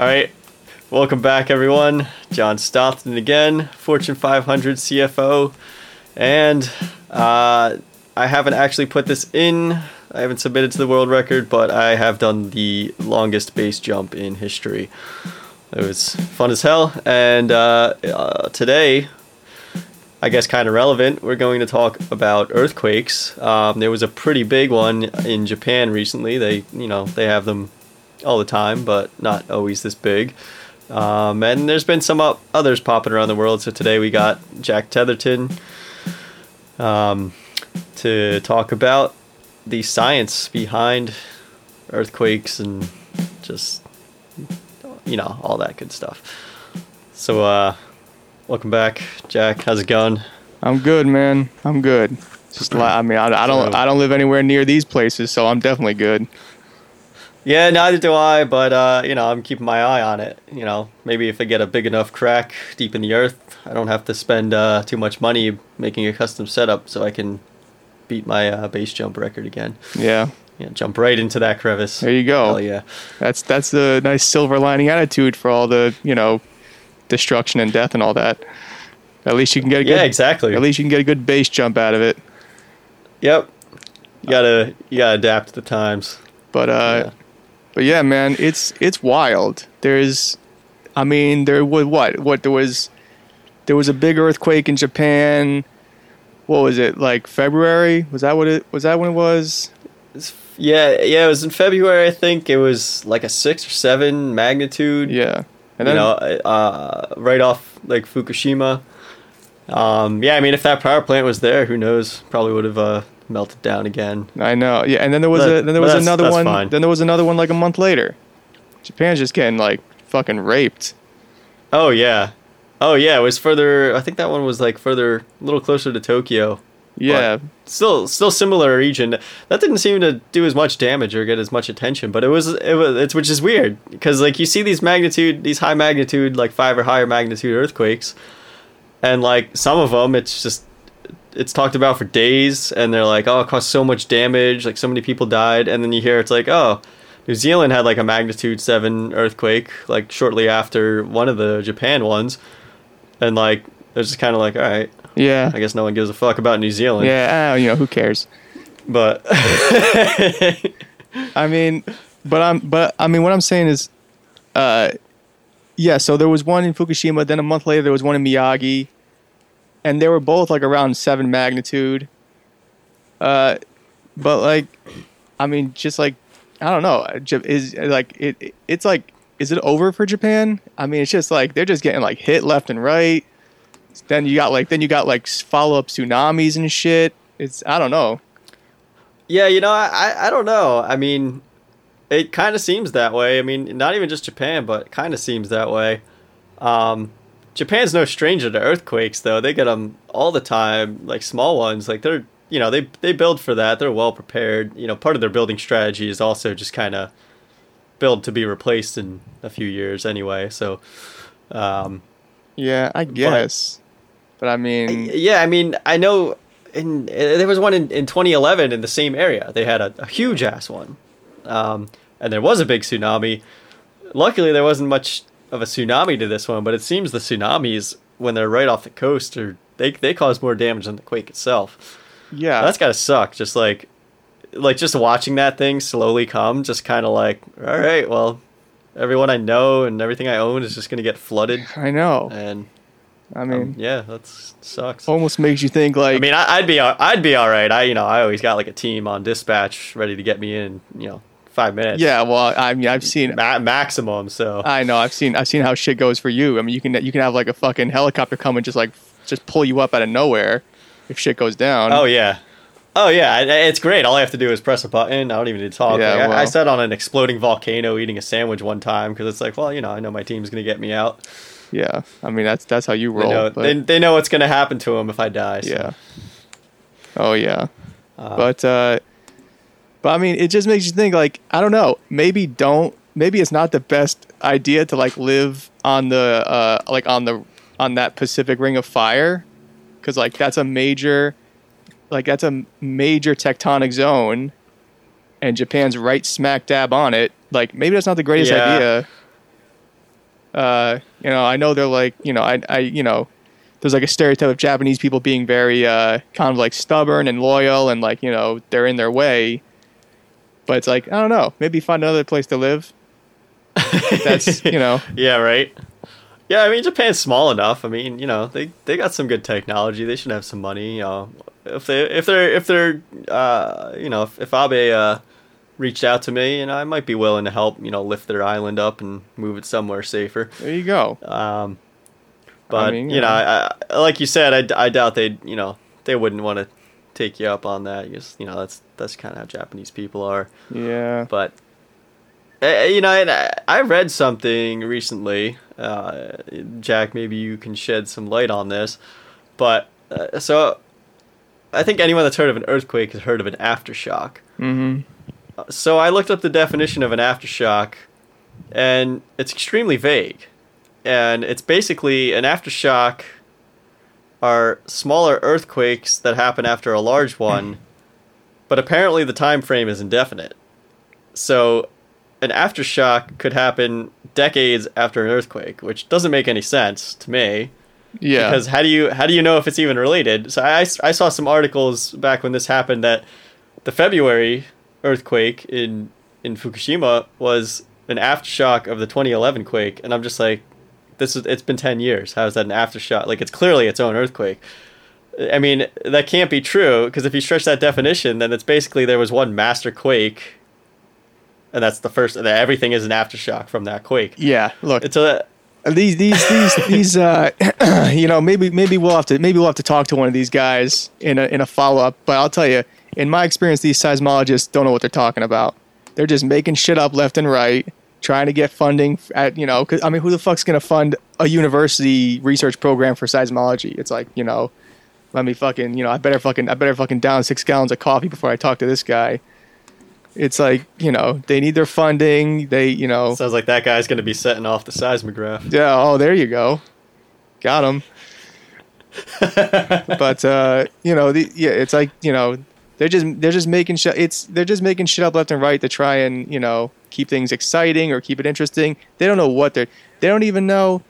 All right. Welcome back, everyone. John Stockton again, Fortune 500 CFO. And uh, I haven't actually put this in, I haven't submitted to the world record, but I have done the longest base jump in history. It was fun as hell. And uh, uh, today, I guess kind of relevant, we're going to talk about earthquakes. Um, there was a pretty big one in Japan recently. They, you know, they have them all the time, but not always this big. Um, and there's been some up, others popping around the world. So today we got Jack Tetherton um, to talk about the science behind earthquakes and just you know all that good stuff. So uh, welcome back, Jack. How's it going? I'm good, man. I'm good. Just li- I mean, I, I don't I don't live anywhere near these places, so I'm definitely good. Yeah, neither do I, but uh, you know, I'm keeping my eye on it. You know, maybe if I get a big enough crack deep in the earth, I don't have to spend uh, too much money making a custom setup, so I can beat my uh, base jump record again. Yeah. Yeah, jump right into that crevice. There you go. Hell yeah. That's that's the nice silver lining attitude for all the you know destruction and death and all that. At least you can get a good, Yeah, exactly. At least you can get a good base jump out of it. Yep. You gotta you gotta adapt to the times. But uh, Yeah. But yeah, man, it's it's wild. There's, I mean, there was what what there was, there was a big earthquake in Japan. What was it like February? Was that what it was? That when it was? Yeah, yeah, it was in February. I think it was like a six or seven magnitude. Yeah, and you then know, uh, right off like Fukushima. Um, yeah, I mean, if that power plant was there, who knows? Probably would have uh, melted down again. I know. Yeah, and then there was a, then there was another one. fine. Then there was another one like a month later. Japan's just getting like fucking raped. Oh yeah, oh yeah. It was further. I think that one was like further, a little closer to Tokyo. Yeah, Still, still similar region. That didn't seem to do as much damage or get as much attention. But it was, it was, it's which is weird because like you see these magnitude, these high magnitude, like five or higher magnitude earthquakes, and like some of them, it's just it's talked about for days and they're like oh it caused so much damage like so many people died and then you hear it's like oh new zealand had like a magnitude 7 earthquake like shortly after one of the japan ones and like it's just kind of like all right yeah, i guess no one gives a fuck about new zealand yeah. ah, you know who cares? but I mean, but I'm but I mean what I'm saying is, uh, yeah. So there was one in Fukushima. Then a month later there was one in Miyagi, and they were both like around seven magnitude. Uh, but like, I mean, just like I don't know, Ja- is like it. It's like, is it over for Japan? I mean, it's just like they're just getting like hit left and right. Then you got like then you got like follow up tsunamis and shit. It's I don't know. yeah you know i i, I don't know i mean it kind of seems that way i mean not even just japan but kind of seems that way um Japan's no stranger to earthquakes, though. They get them all the time, like small ones. Like they're, you know, they they build for that. They're well prepared. You know, part of their building strategy is also just kind of build to be replaced in a few years anyway. So, um, Yeah, I guess. But, I mean, yeah, I mean, I know. In uh, there was one in, in 2011 in the same area. They had a, a huge ass one, um, and there was a big tsunami. Luckily, there wasn't much of a tsunami to this one, but it seems the tsunamis when they're right off the coast are they they cause more damage than the quake itself. yeah, That's gotta suck. Just like like just watching that thing slowly come, just kind of like, all right, well, everyone I know and everything I own is just gonna get flooded, I know. and I mean, um, yeah, that sucks. almost makes you think like, I mean, I, I'd be I'd be all right. I you know I always got like a team on dispatch ready to get me in. You know, five minutes. yeah. Well, I mean, I've seen. Ma- maximum. So I know. I've seen. I've seen how shit goes for you. I mean, you can you can have like a fucking helicopter come and just like just pull you up out of nowhere if shit goes down. oh yeah, oh yeah. It's great. All I have to do is press a button. I don't even need to talk. Yeah, Like, I, I sat on an exploding volcano eating a sandwich one time because it's like, well, you know, I know my team's gonna get me out. yeah. I mean, that's that's how you They roll. know but- they, they know what's gonna happen to them if I die. So. yeah. Oh yeah. Uh, but uh, but I mean, it just makes you think. Like, I don't know. Maybe don't. Maybe it's not the best idea to like live on the uh like on the on that Pacific Ring of Fire, because like that's a major, like that's a major tectonic zone, and Japan's right smack dab on it. Like maybe that's not the greatest Yeah. idea. Uh, you know, I know they're like, you know, I, I, you know, there's like a stereotype of Japanese people being very uh, kind of like stubborn and loyal and like, you know, they're in their way. But it's like, I don't know, maybe find another place to live. That's, you know, Yeah, right. Yeah, I mean Japan's small enough. I mean, you know, they they got some good technology. They should have some money. You know, if they if they're if they're uh, you know if, if Abe uh, reached out to me, and I might be willing to help. You know, lift their island up and move it somewhere safer. there you go. Um, but mean, you you know, know. I, I, like you said, I, I doubt they'd, you know they wouldn't want to take you up on that. Because you know that's that's kind of how Japanese people are. Yeah. But uh, you know, and I, I read something recently. Uh, Jack, maybe you can shed some light on this. But uh, so, I think anyone that's heard of an earthquake has heard of an aftershock. Mm-hmm. So I looked up the definition of an aftershock, and it's extremely vague. And it's basically an aftershock are smaller earthquakes that happen after a large hmm. one, but apparently the time frame is indefinite. So an aftershock could happen decades after an earthquake, which doesn't make any sense to me Yeah. because how do you how do you know if it's even related? So I, I saw some articles back when this happened that the February earthquake in in Fukushima was an aftershock of the 2011 quake, and I'm just like, this is it's been 10 years. How is that an aftershock? Like it's clearly its own earthquake. I mean that can't be true because if you stretch that definition, then it's basically there was one master quake, and that's the first. That everything is an aftershock from that quake. yeah. Look, It's a these these these these uh you know maybe maybe we'll have to maybe we'll have to talk to one of these guys in a in a follow up but I'll tell you in my experience these seismologists don't know what they're talking about they're just making shit up left and right trying to get funding at you know 'cause, I mean who the fuck's gonna fund a university research program for seismology it's like you know let me fucking you know I better fucking I better fucking down six gallons of coffee before I talk to this guy it's like you know they need their funding they you know Sounds like that guy's going to be setting off the seismograph. yeah. Oh, there you go. Got him. but uh, you know, the, yeah, it's like you know, they're just they're just making shit. It's they're just making shit up left and right to try and you know keep things exciting or keep it interesting. They don't know what they're. They don't even know.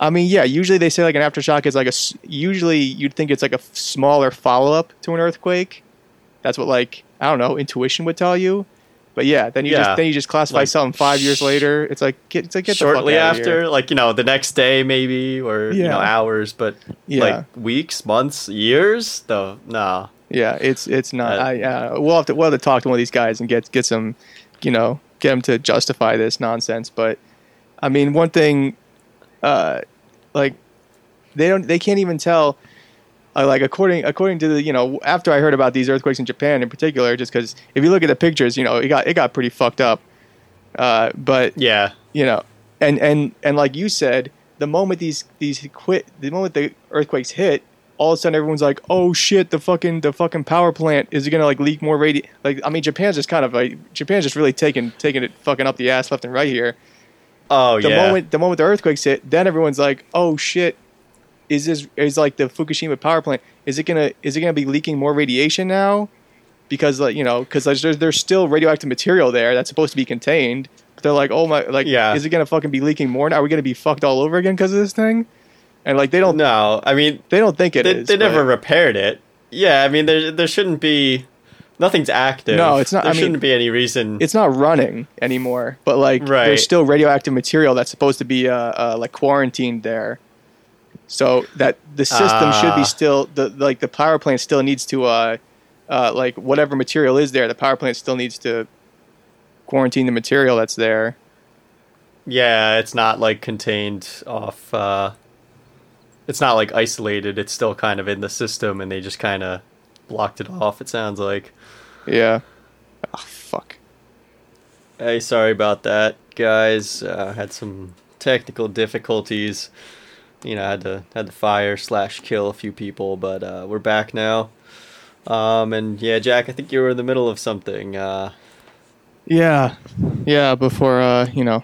I mean, yeah. Usually they say like an aftershock is like a. Usually you'd think it's like a f- smaller follow up to an earthquake. That's what like I don't know intuition would tell you. But yeah, then you Yeah. just then you just classify Like, something five years later. It's like get it's like get Shortly the fuck outta here. after, like you know, the next day maybe, or you know, hours, but Yeah. like weeks, months, years. Though, no. Yeah, it's it's not. Uh, I uh, we'll have to we'll have to talk to one of these guys and get get some, you know, get them to justify this nonsense. But I mean, one thing, uh, like they don't they can't even tell. Uh, like according according to the you know after I heard about these earthquakes in Japan in particular, just because if you look at the pictures, you know it got it got pretty fucked up. Uh, but Yeah, you know, and and and like you said, the moment these these quit, the moment the earthquakes hit, all of a sudden everyone's like, oh shit, the fucking the fucking power plant is gonna like leak more radi. Like I mean, Japan's just kind of like Japan's just really taking taking it fucking up the ass left and right here. Oh The yeah. moment the moment the earthquakes hit, then everyone's like, oh shit. Is this is like the Fukushima power plant? Is it gonna is it gonna be leaking more radiation now? Because like you know, because there's there's still radioactive material there that's supposed to be contained. But they're like, oh my, like, Yeah. is it gonna fucking be leaking more? now? Are we gonna be fucked all over again because of this thing? And like they don't no, I mean they don't think it they, is. they never repaired it. Yeah, I mean there there shouldn't be nothing's active. No, it's not- There I shouldn't be any reason. it's not running anymore. But like Right. there's still radioactive material that's supposed to be uh, uh like quarantined there. So that the system should Ah. be still the like the power plant still needs to uh uh like whatever material is there, the power plant still needs to quarantine the material that's there. yeah, it's not like contained off. uh It's not like isolated. It's still kind of in the system, and they just kind of blocked it off. It sounds like. Yeah. Oh fuck. Hey, sorry about that, guys. Uh, had some technical difficulties. You know, had to had to fire slash kill a few people, but uh, we're back now. Um, and yeah, Jack, I think you were in the middle of something. Uh, Yeah. Yeah, before uh, you know,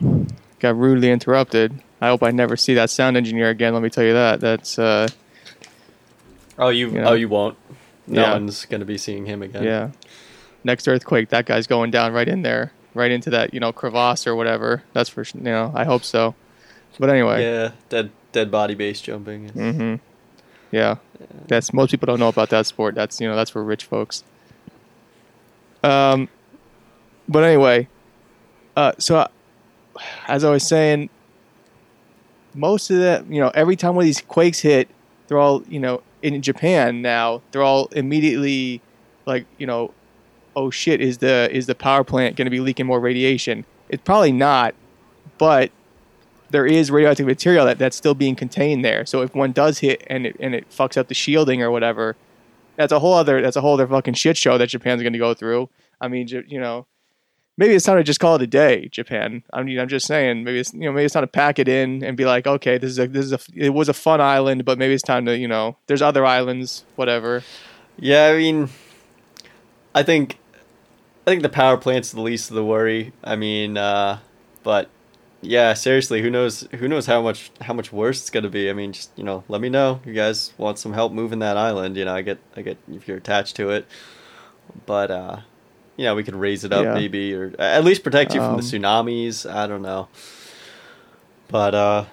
got rudely interrupted. I hope I never see that sound engineer again, let me tell you that. That's uh oh, you Yeah. oh you won't. No Yeah. one's gonna be seeing him again. Yeah. Next earthquake, that guy's going down right in there, right into that you know crevasse or whatever. That's for you know. I hope so. But anyway, Yeah, dead dead body base jumping. Mm-hmm. yeah, that's most people don't know about that sport. That's you know that's for rich folks. Um, but anyway, uh, so as I was saying, most of the you know every time one of these quakes hit, they're all you know in Japan now. They're all immediately like you know, oh shit, is the is the power plant going to be leaking more radiation? It's probably not, but there is radioactive material that, that's still being contained there. So if one does hit and it, and it fucks up the shielding or whatever, that's a whole other that's a whole other fucking shit show that Japan's going to go through. I mean, you know, maybe it's time to just call it a day, Japan. I mean, I'm just saying, maybe it's you know maybe it's time to pack it in and be like, okay, this is a this is a it was a fun island, but maybe it's time to you know there's other islands, whatever. Yeah, I mean, I think, I think the power plant's the least of the worry. I mean, uh, but yeah, seriously, who knows? Who knows how much how much worse it's gonna be? I mean, just you know, let me know. You guys want some help moving that island? You know, I get, I get if you're attached to it, but uh, you know, we could raise it up Yeah. maybe, or at least protect you from the Um, tsunamis. I don't know, but uh,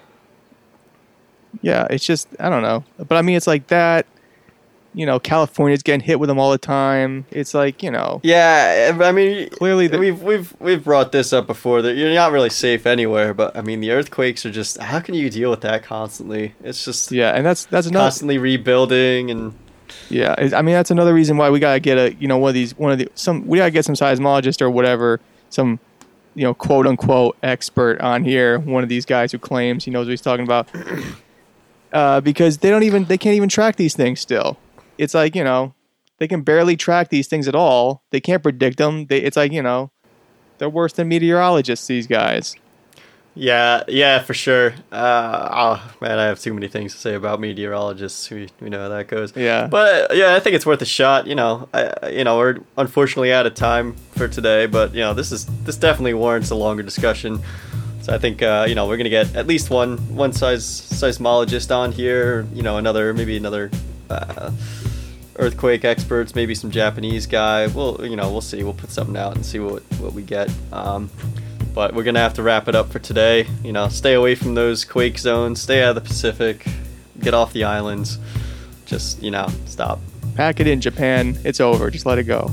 Yeah, it's just I don't know, but I mean, it's like that. You know, California's getting hit with them all the time. It's like you know, yeah, I mean, Clearly the- we've we've we've brought this up before that you're not really safe anywhere. But I mean, the earthquakes are just how can you deal with that constantly? It's just yeah, and that's that's another constantly rebuilding and Yeah, I mean that's another reason why we gotta get a you know one of these one of the some we gotta get some seismologist or whatever some you know quote unquote expert on here one of these guys who claims he knows what he's talking about uh, because they don't even they can't even track these things still. It's like you know they can barely track these things at all. They can't predict them. They, it's like you know they're worse than meteorologists. These guys. Yeah, yeah, for sure. Uh, oh man, I have too many things to say about meteorologists. We we know how that goes. Yeah. But yeah, I think it's worth a shot. You know, I, I- you know, we're unfortunately out of time for today, but you know, this is this definitely warrants a longer discussion. So I think uh, you know we're gonna get at least one one size seismologist on here. You know, another maybe another uh, earthquake experts, maybe some Japanese guy. We'll you know we'll see. We'll put something out and see what what we get. Um, but we're gonna have to wrap it up for today. You know, stay away from those quake zones. Stay out of the Pacific. Get off the islands. Just you know, stop. Pack it in, Japan. It's over. Just let it go.